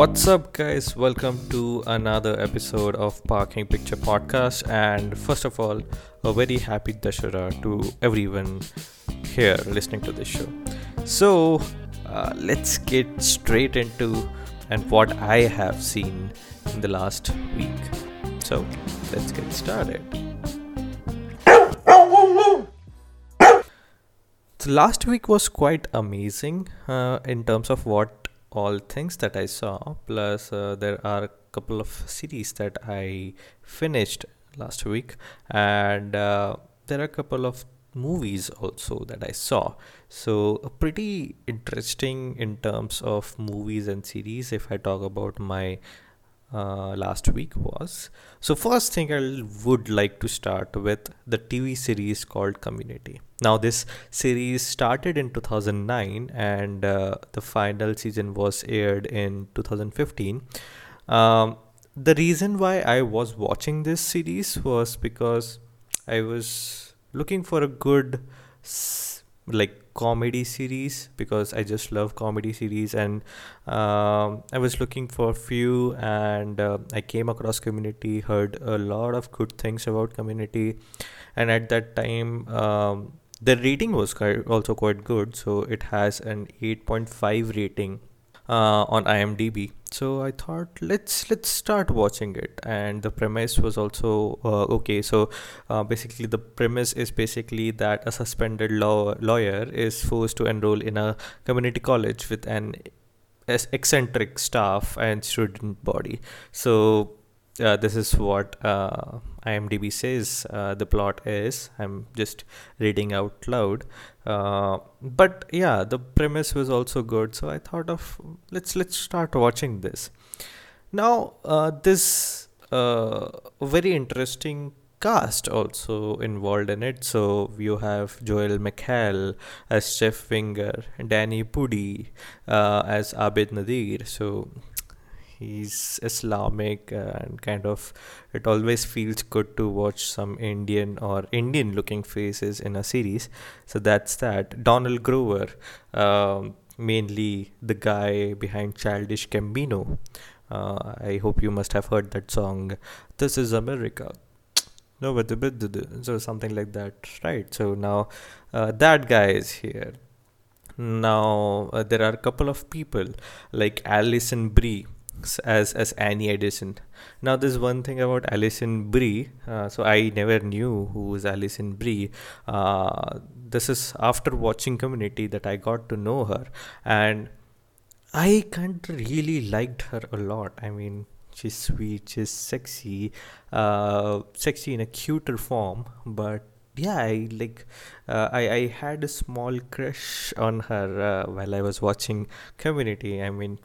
What's up, guys? Welcome to another episode of Parking Picture Podcast. And first of all, a very happy Dashara to everyone here listening to this show. So, uh, let's get straight into and what I have seen in the last week. So, let's get started. So last week was quite amazing uh, in terms of what all things that I saw. Plus, uh, there are a couple of series that I finished last week, and uh, there are a couple of movies also that I saw. So, pretty interesting in terms of movies and series. If I talk about my uh, last week was. So, first thing I would like to start with the TV series called Community. Now, this series started in 2009 and uh, the final season was aired in 2015. Um, the reason why I was watching this series was because I was looking for a good, like, comedy series because I just love comedy series and um, I was looking for a few and uh, I came across Community, heard a lot of good things about Community, and at that time um, the rating was also quite good. So it has an 8.5 rating uh, on IMDb. So I thought let's let's start watching it, and the premise was also uh, okay. So uh, basically, the premise is basically that a suspended law lawyer is forced to enroll in a community college with an eccentric staff and student body. So uh, this is what uh, IMDb says uh, the plot is. I'm just reading out loud. Uh, but yeah, the premise was also good, so I thought of let's let's start watching this. Now, uh, this uh, very interesting cast also involved in it. So you have Joel McHale as Jeff Winger, Danny Pudi uh, as Abed Nadir. So he's Islamic and kind of it always feels good to watch some Indian or Indian looking faces in a series. So that's that. Donald Glover, um, mainly the guy behind Childish Gambino. Uh, I hope you must have heard that song. This is America. No, but so something like that, right? So now uh, that guy is here. Now uh, there are a couple of people like Alison Brie as as Annie Edison. Now, there's one thing about Alison Brie. Uh, so I never knew who was Alison Brie. Uh, this is after watching Community that I got to know her, and I kind of really liked her a lot. I mean, she's sweet, she's sexy, uh, sexy in a cuter form, but yeah, I like. Uh, I I had a small crush on her uh, while I was watching Community. I mean,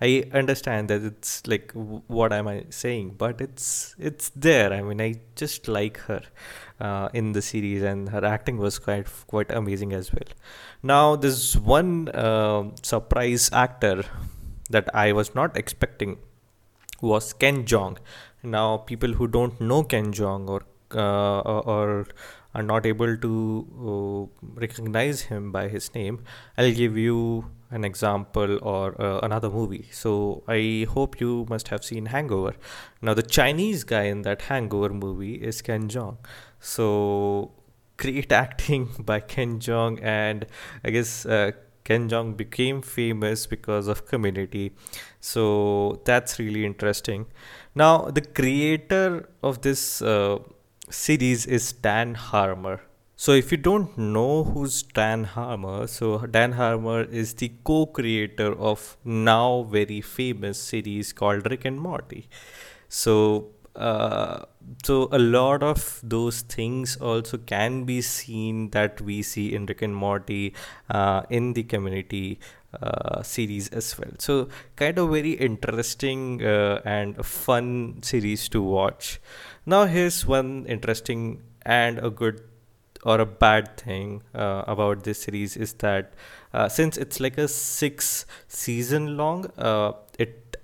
I understand that it's like what am I saying, but it's it's there. I mean, I just like her uh, in the series, and her acting was quite quite amazing as well. Now, this one uh, surprise actor that I was not expecting was Ken Jeong. Now, people who don't know Ken Jeong or uh, or are not able to uh, recognize him by his name, I'll give you an example or uh, another movie. So I hope you must have seen Hangover. Now the Chinese guy in that Hangover movie is Ken Jeong. So great acting by Ken Jeong, and I guess uh, Ken Jeong became famous because of Community. So that's really interesting. Now the creator of this uh, series is Dan Harmon. So, if you don't know who's Dan Harmon, so Dan Harmon is the co-creator of now very famous series called Rick and Morty. So, uh, so a lot of those things also can be seen that we see in Rick and Morty uh, in the community uh, series as well. So, kind of very interesting uh, and fun series to watch. Now, here's one interesting and a good or a bad thing uh, about this series is that uh, since it's like a six season long, uh, it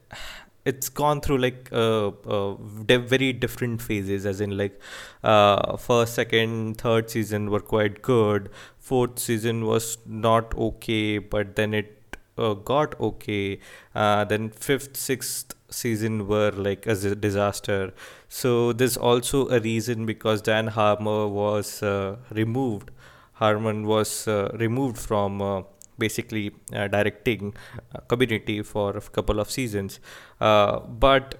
it's gone through like uh, uh, very different phases. As in, like uh, first, second, third season were quite good. Fourth season was not okay, but then it got okay. Then fifth, sixth season were like a disaster. So there's also a reason because Dan Harmon was uh, removed. Harmon was uh, removed from uh, basically uh, directing Community for a couple of seasons. but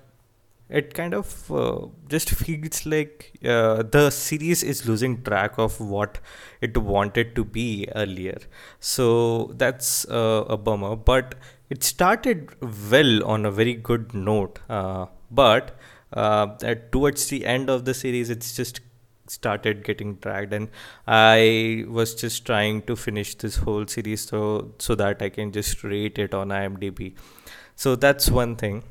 it kind of uh, just feels like uh, the series is losing track of what it wanted to be earlier. So that's uh, a bummer but it started well on a very good note uh, but uh, towards the end of the series it's just started getting dragged and i was just trying to finish this whole series so so that i can just rate it on imdb so that's one thing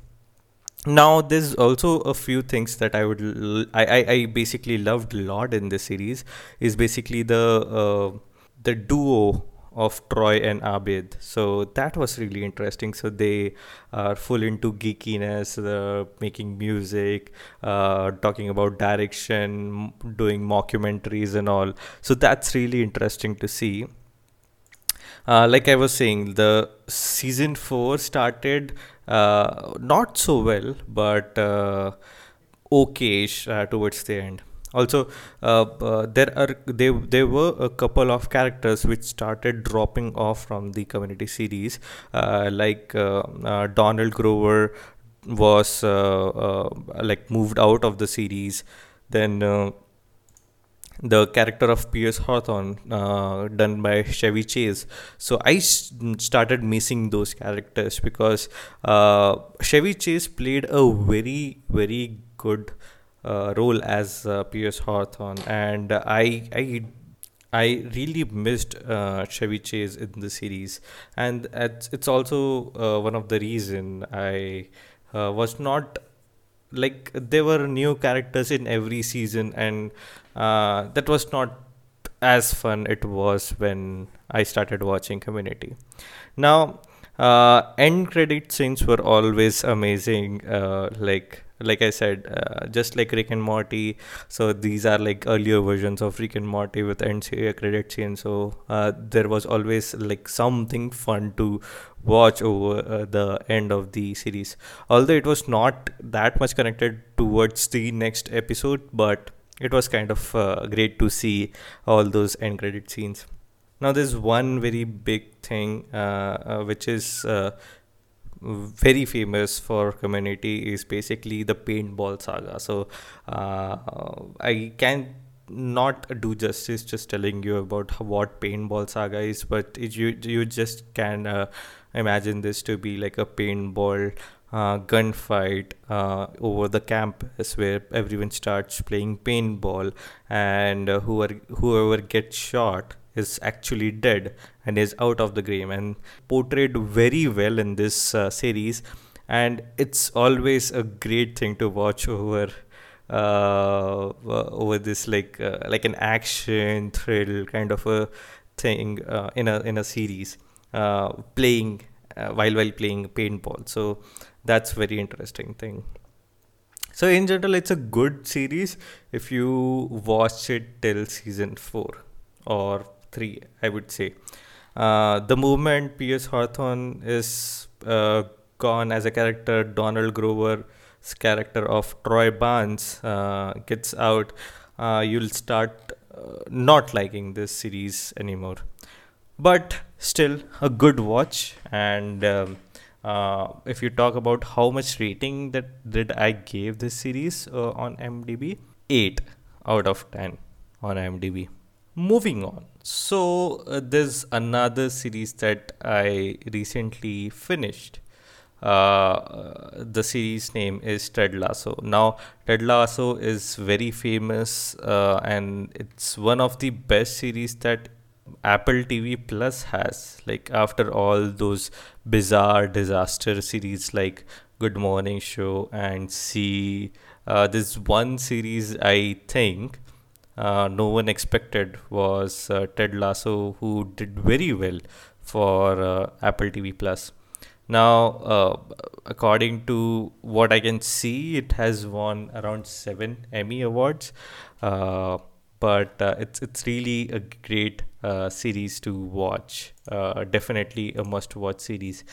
now there's also a few things that i would l- I, I i basically loved a lot in this series is basically the uh, the duo of troy and abed. So that was really interesting. So they are full into geekiness uh, making music uh, talking about direction doing mockumentaries and all. So that's really interesting to see. Uh, like I was saying, the season four started uh, not so well, but uh, okayish uh, towards the end. Also, uh, uh, there are there there were a couple of characters which started dropping off from the community series, like Donald Glover was like moved out of the series. Then the character of Pierce Hawthorne, uh, done by Chevy Chase. So I started missing those characters because uh, Chevy Chase played a very, very good uh, role as uh, Pierce Hawthorne, and I, I, I really missed uh, Chevy Chase in the series, and it's, it's also uh, one of the reason I was not like there were new characters in every season and uh, that was not as fun it was when I started watching Community. Now, uh, end credit scenes were always amazing. Uh, like like I said, uh, just like Rick and Morty. So these are like earlier versions of Rick and Morty with end credit scenes. So uh, there was always like something fun to watch over uh, the end of the series. Although it was not that much connected towards the next episode, but it was kind of uh, great to see all those end credit scenes. Now, there's one very big thing uh, uh, which is very famous for community is basically the paintball saga. So, uh, I can not do justice just telling you about what paintball saga is, but it, you you just can uh, imagine this to be like a paintball uh, gunfight uh, over the campus where everyone starts playing paintball and uh, whoever whoever gets shot is actually dead and is out of the game and portrayed very well in this uh, series. And it's always a great thing to watch over uh, over this like uh, like an action thrill kind of a thing in a in a series playing while while playing paintball. So that's very interesting thing. So in general it's a good series if you watch it till season 4 or 3 i would say. Uh, the movement Pierce Hawthorne is uh, gone as a character. Donald Glover's character of Troy Barnes uh, gets out. Uh, you'll start uh, not liking this series anymore. But still a good watch. And um, uh, if you talk about how much rating that did I gave this series on IMDb, eight out of ten on IMDb. Moving on, so uh, there's another series that I recently finished. Uh, the series name is Ted Lasso. Now, Ted Lasso is very famous uh, and it's one of the best series that Apple TV Plus has. Like after all those bizarre disaster series like Good Morning Show and See, uh, this one series I think uh, no one expected was uh, Ted Lasso, who did very well for uh, Apple TV Plus. Now, uh, according to what I can see, it has won around seven Emmy awards. Uh, but uh, it's it's really a great uh, series to watch. Uh, definitely a must-watch series.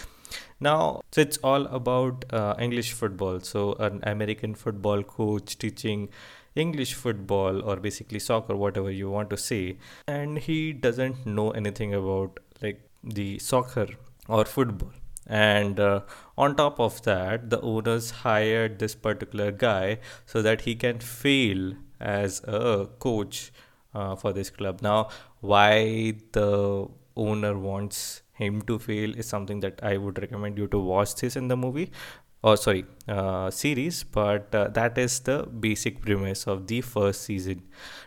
Now, so it's all about uh, English football. So an American football coach teaching English football or basically soccer, whatever you want to say, and he doesn't know anything about like the soccer or football. And uh, on top of that, the owners hired this particular guy so that he can fail as a coach uh, for this club. Now, why the owner wants him to fail is something that I would recommend you to watch this in the movie or oh, sorry uh, series but uh, that is the basic premise of the first season.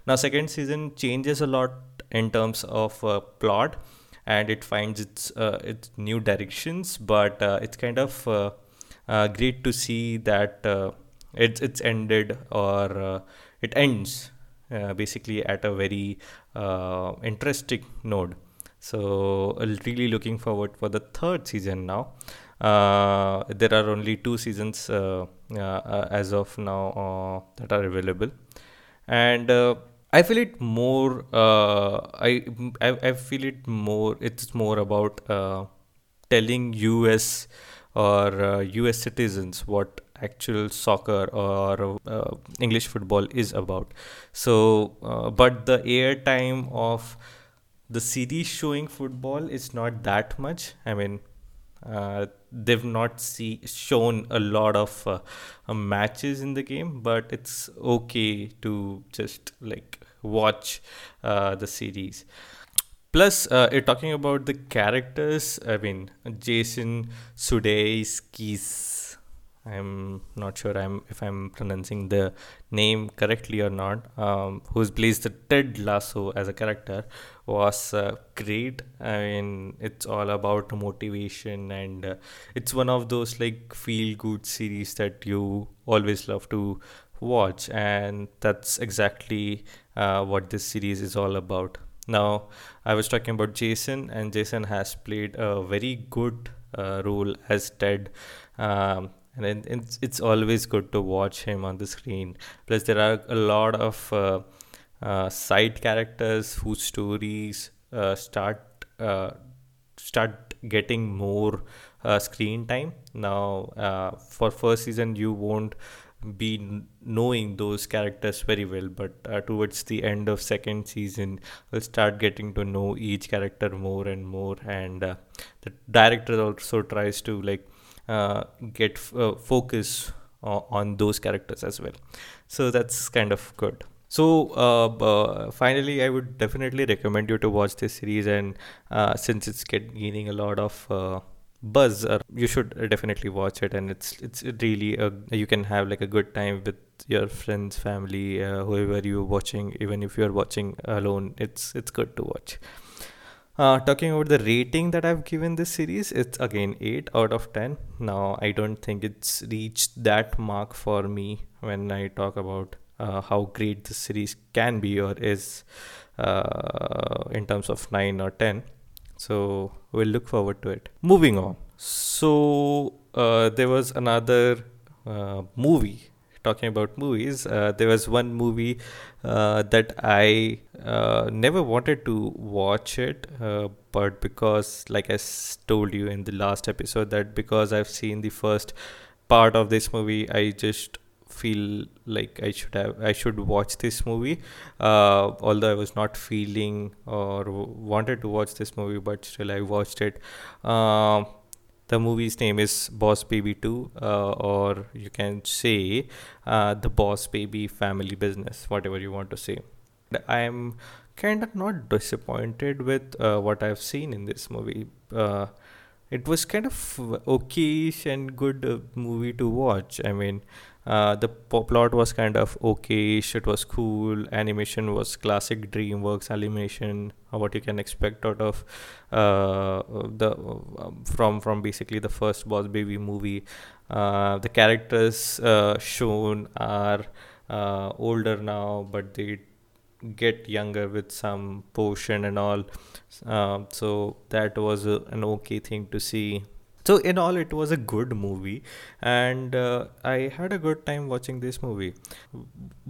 Now second season changes a lot in terms of uh, plot and it finds its uh, its new directions but uh, it's kind of uh, great to see that it's it's ended or it ends basically at a very interesting node. So really looking forward for the third season now uh, there are only two seasons uh, uh, as of now that are available and I feel it more. Uh, I, I I feel it more. It's more about uh, telling U.S. or uh, U.S. citizens what actual soccer or English football is about. So, but the airtime of the series showing football is not that much. I mean, uh, they've not see shown a lot of uh, uh, matches in the game, but it's okay to just like watch uh, the series. Plus, uh, you're talking about the characters. I mean, Jason Sudeikis I'm not sure I'm if I'm pronouncing the name correctly or not. Um, who's plays the Ted Lasso as a character was uh, great. I mean, it's all about motivation, and uh, it's one of those like feel good series that you always love to watch, and that's exactly uh, what this series is all about. Now, I was talking about Jason, and Jason has played a very good uh, role as Ted. Um, and it's it's always good to watch him on the screen. Plus, there are a lot of uh, uh, side characters whose stories uh, start uh, start getting more uh, screen time. Now, uh, for first season, you won't be knowing those characters very well but uh, towards the end of second season we'll start getting to know each character more and more and uh, the director also tries to like get f- uh, focus on those characters as well. So that's kind of good. So uh, finally i would definitely recommend you to watch this series and uh, since it's get, gaining a lot of uh, buzz you should definitely watch it. And it's it's really a, you can have like a good time with your friends family whoever you're watching even if you're watching alone it's it's good to watch uh, talking about the rating that I've given this series, it's again 8 out of 10. Now, I don't think it's reached that mark for me when I talk about uh, how great this series can be or is uh, in terms of 9 or 10. So, we'll look forward to it. Moving on. So, uh, there was another uh, movie talking about movies, uh, there was one movie uh, that I uh, never wanted to watch it, uh, but because, like I told you in the last episode, that because I've seen the first part of this movie, I just feel like I should have I should watch this movie. Uh, although I was not feeling or wanted to watch this movie, but still I watched it. Uh, the movie's name is Boss Baby 2, uh, or you can say uh, The Boss Baby Family Business, whatever you want to say. I am kind of not disappointed with uh, what I've seen in this movie. Uh, it was kind of okay and good uh, movie to watch. I mean, uh, the plot was kind of okay it was cool. Animation was classic dreamworks animation uh, what you can expect out of uh, the uh, from from basically the first boss baby movie. Uh, the characters shown are older now but they get younger with some potion and all. So that was an okay thing to see so in all it was a good movie and uh, i had a good time watching this movie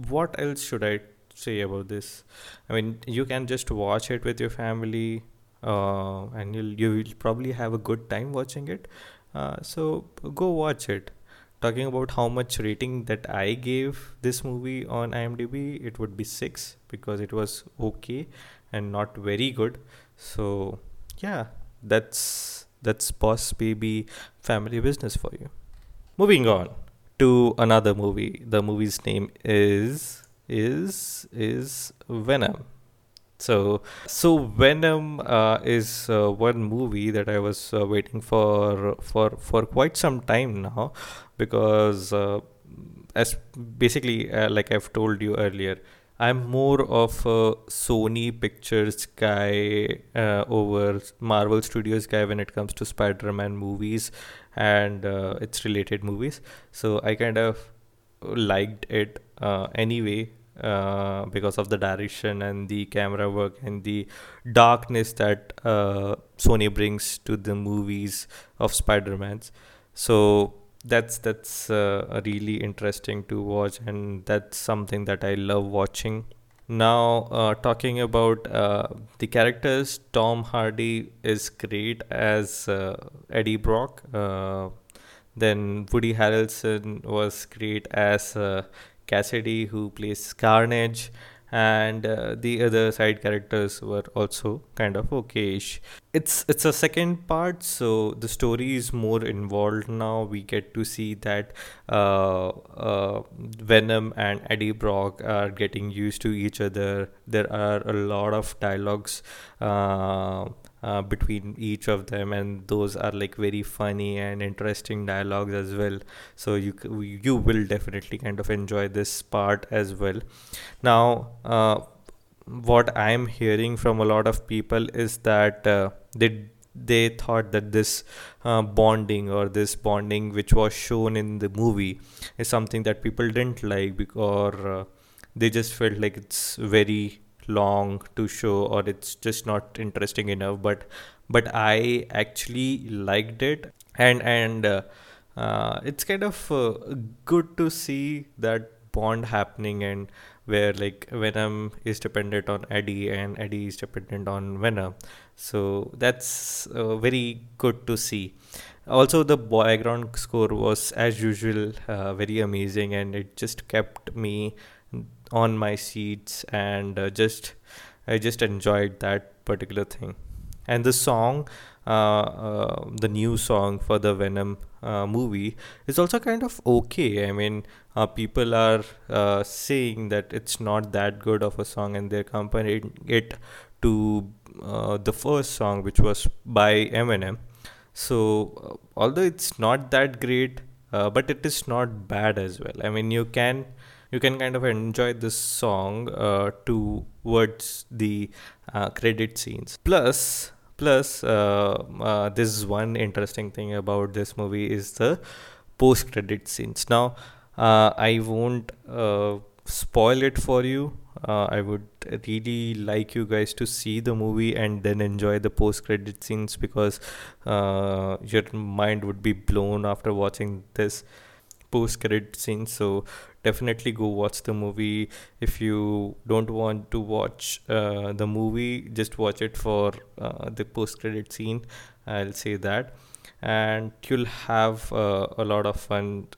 what else should i say about this. I mean, you can just watch it with your family, uh, and you'll you will probably have a good time watching it. Uh, so go watch it. Talking about how much rating that I gave this movie on IMDb, it would be six because it was okay and not very good. So yeah, that's that's Boss Baby family business for you. Moving on to another movie. The movie's name is is is Venom. So so Venom uh, is uh, one movie that I was uh, waiting for for for quite some time now because uh, as basically uh, like I've told you earlier I'm more of a Sony Pictures guy uh, over Marvel Studios guy when it comes to Spider-Man movies and uh, its related movies. So I kind of liked it uh, anyway uh, because of the direction and the camera work and the darkness that uh, Sony brings to the movies of Spider-Man's. So that's that's uh, really interesting to watch and that's something that i love watching. Now uh, talking about uh, the characters tom hardy is great as uh, eddie brock uh, then woody harrelson was great as uh, cassidy who plays carnage and uh, the other side characters were also kind of okayish. It's it's a second part, so the story is more involved now. We get to see that uh, uh, Venom and Eddie Brock are getting used to each other. There are a lot of dialogues uh, between each of them and those are like very funny and interesting dialogues as well. So you you will definitely kind of enjoy this part as well. Now uh, what i'm hearing from a lot of people is that uh, they they thought that this uh, bonding or this bonding which was shown in the movie is something that people didn't like because uh, they just felt like it's very long to show or it's just not interesting enough but but i actually liked it. And and uh, uh, it's kind of uh, good to see that bond happening and where like venom is dependent on eddie and eddie is dependent on venom. So that's uh, very good to see. Also the background score was as usual uh, very amazing and it just kept me on my seats and uh, just I just enjoyed that particular thing. And the song, uh, uh, the new song for the Venom uh, movie, is also kind of okay. I mean, uh, people are uh, saying that it's not that good of a song, and they're comparing it to the first song, which was by Eminem. So, although it's not that great, but it is not bad as well. I mean, you can you can kind of enjoy this song uh, towards the uh, credit scenes. Plus, plus uh, uh, this is one interesting thing about this movie is the post credit scenes. Now, uh, I won't uh, spoil it for you. I would really like you guys to see the movie and then enjoy the post credit scenes because your mind would be blown after watching this post credit scene So definitely go watch the movie. If you don't want to watch uh, the movie just watch it for uh, the post credit scene. I'll say that. And you'll have uh, a lot of fun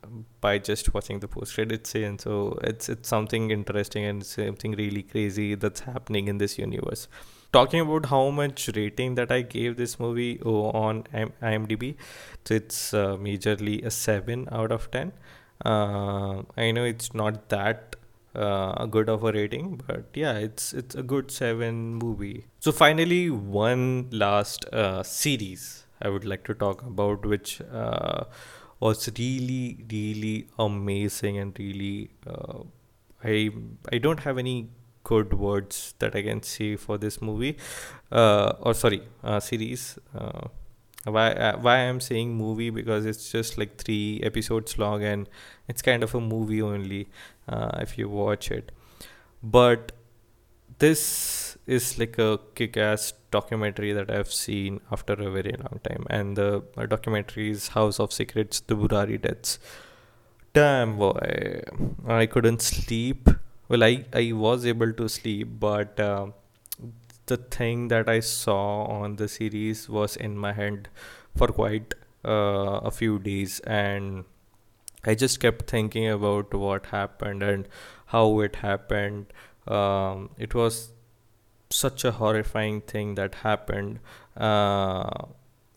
by just watching the post credit scene. So it's it's something interesting and something really crazy that's happening in this universe talking about how much rating that i gave this movie oh, on imdb so it's uh, majorly a 7 out of 10 uh, I know it's not that uh, good of a rating, but yeah, it's it's a good seven movie. So finally, one last uh, series I would like to talk about, which uh, was really really amazing and really uh, I I don't have any good words that I can see for this movie, uh, or sorry, uh, series. Uh, why uh, why i'm saying movie? Because it's just like three episodes long and it's kind of a movie only uh, if you watch it. But this is like a kick-ass documentary that i've seen after a very long time. And the documentary is house of secrets the burari deaths. Damn boy. I couldn't sleep well, I I was able to sleep, but uh, the thing that I saw on the series was in my head for quite uh, a few days, and I just kept thinking about what happened and how it happened. Um, it was such a horrifying thing that happened uh,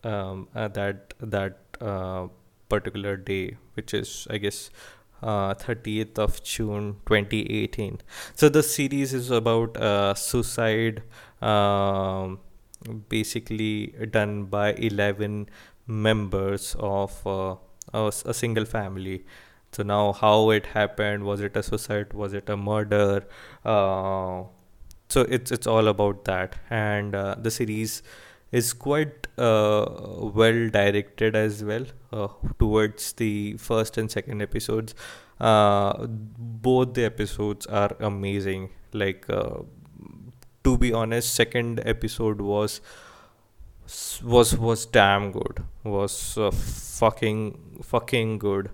um, uh, that that uh, particular day, which is I guess uh, 30th of June 2018. So the series is about uh, suicide, um, basically done by 11 members of uh, a, a single family. So now, how it happened? Was it a suicide? Was it a murder? Uh, so it's it's all about that, and uh, the series is quite uh, well directed as well uh, towards the first and second episodes. Uh, both the episodes are amazing. Like uh, to be honest, second episode was was was damn good. Was uh, fucking fucking good.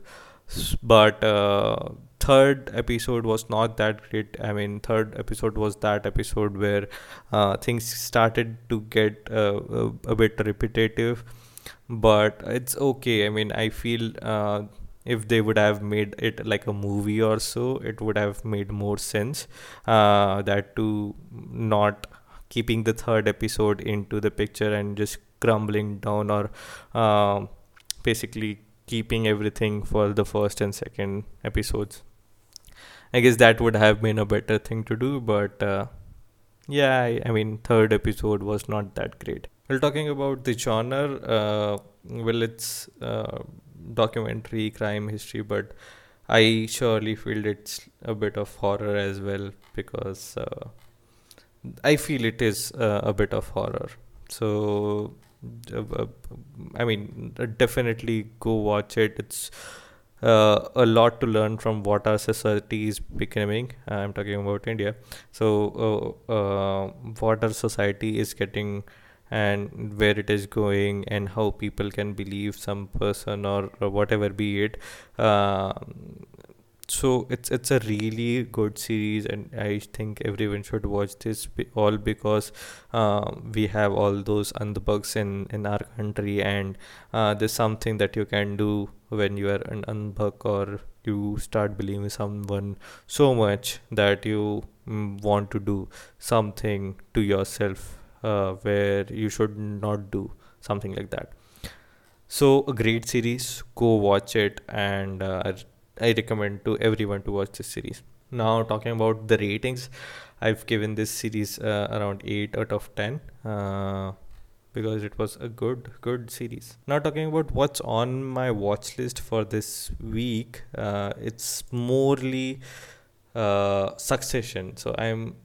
But uh, third episode was not that great. I mean, third episode was that episode where uh, things started to get uh, a, a bit repetitive. But it's okay. I mean, I feel uh, if they would have made it like a movie or so, it would have made more sense. Uh, that to not keeping the third episode into the picture and just crumbling down or uh, basically keeping everything for the first and second episodes. I guess that would have been a better thing to do, but uh, yeah, I, I, mean, third episode was not that great. Well, talking about the genre, uh, well, it's uh, documentary, crime history, but I surely feel it's a bit of horror as well because uh, I feel it is uh, a bit of horror. So, uh, I mean, definitely go watch it. It's uh, a lot to learn from what our society is becoming. I'm talking about India. So, uh, uh, what our society is getting and where it is going and how people can believe some person or, whatever be it uh, so it's it's a really good series and i think everyone should watch this all because uh, we have all those unbugs in in our country and uh, there's something that you can do when you are an unbug or you start believing someone so much that you mm, want to do something to yourself uh, where you should not do something like that so a great series go watch it and uh, I recommend to everyone to watch this series. Now, talking about the ratings, I've given this series uh, around 8 out of 10 uh, because it was a good, good series. Now, talking about what's on my watch list for this week, uh, it's morely uh, Succession. So, I'm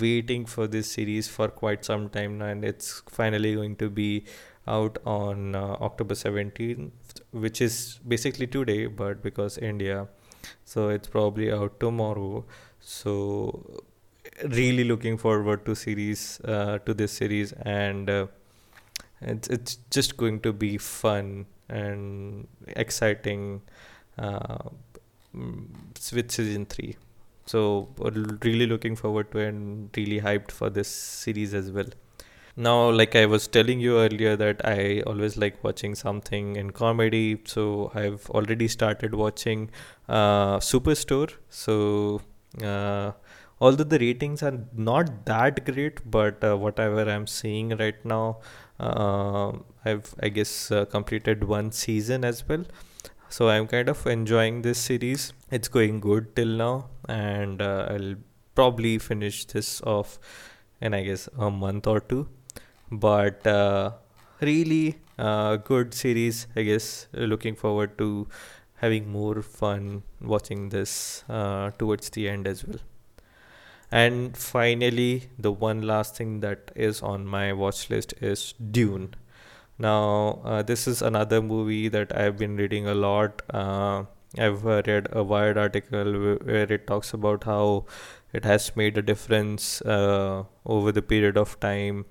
waiting for this series for quite some time now, and it's finally going to be out on uh, October 17th, which is basically today, but because India, so it's probably out tomorrow. So really looking forward to series uh, to this series, and uh, it's it's just going to be fun and exciting uh, with season three. So really looking forward to and really hyped for this series as well. Now, like I was telling you earlier, that I always like watching something in comedy. So I've already started watching uh, Superstore. So uh, although the ratings are not that great, but uh, whatever I'm seeing right now, I've I guess uh, completed one season as well. So I'm kind of enjoying this series. It's going good till now, and uh, I'll probably finish this off in I guess a month or two but uh, really uh, good series i guess looking forward to having more fun watching this uh, towards the end as well and finally the one last thing that is on my watch list is dune. Now uh, this is another movie that i've been reading a lot. Uh, i've read a wired article where it talks about how it has made a difference uh, over the period of time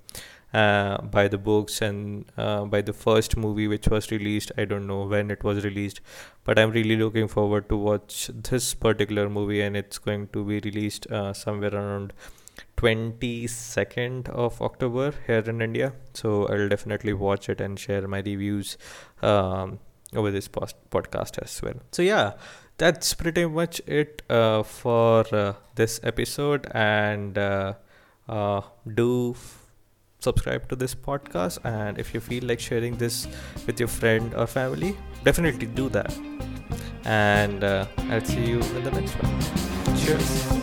uh, by the books and uh, by the first movie which was released. I don't know when it was released but i'm really looking forward to watch this particular movie and it's going to be released uh, somewhere around 22nd of october here in india. So i'll definitely watch it and share my reviews um, over this post- podcast as well. So yeah that's pretty much it uh, for uh, this episode and do subscribe to this podcast and if you feel like sharing this with your friend or family definitely do that. And uh, i'll see you in the next one. Cheers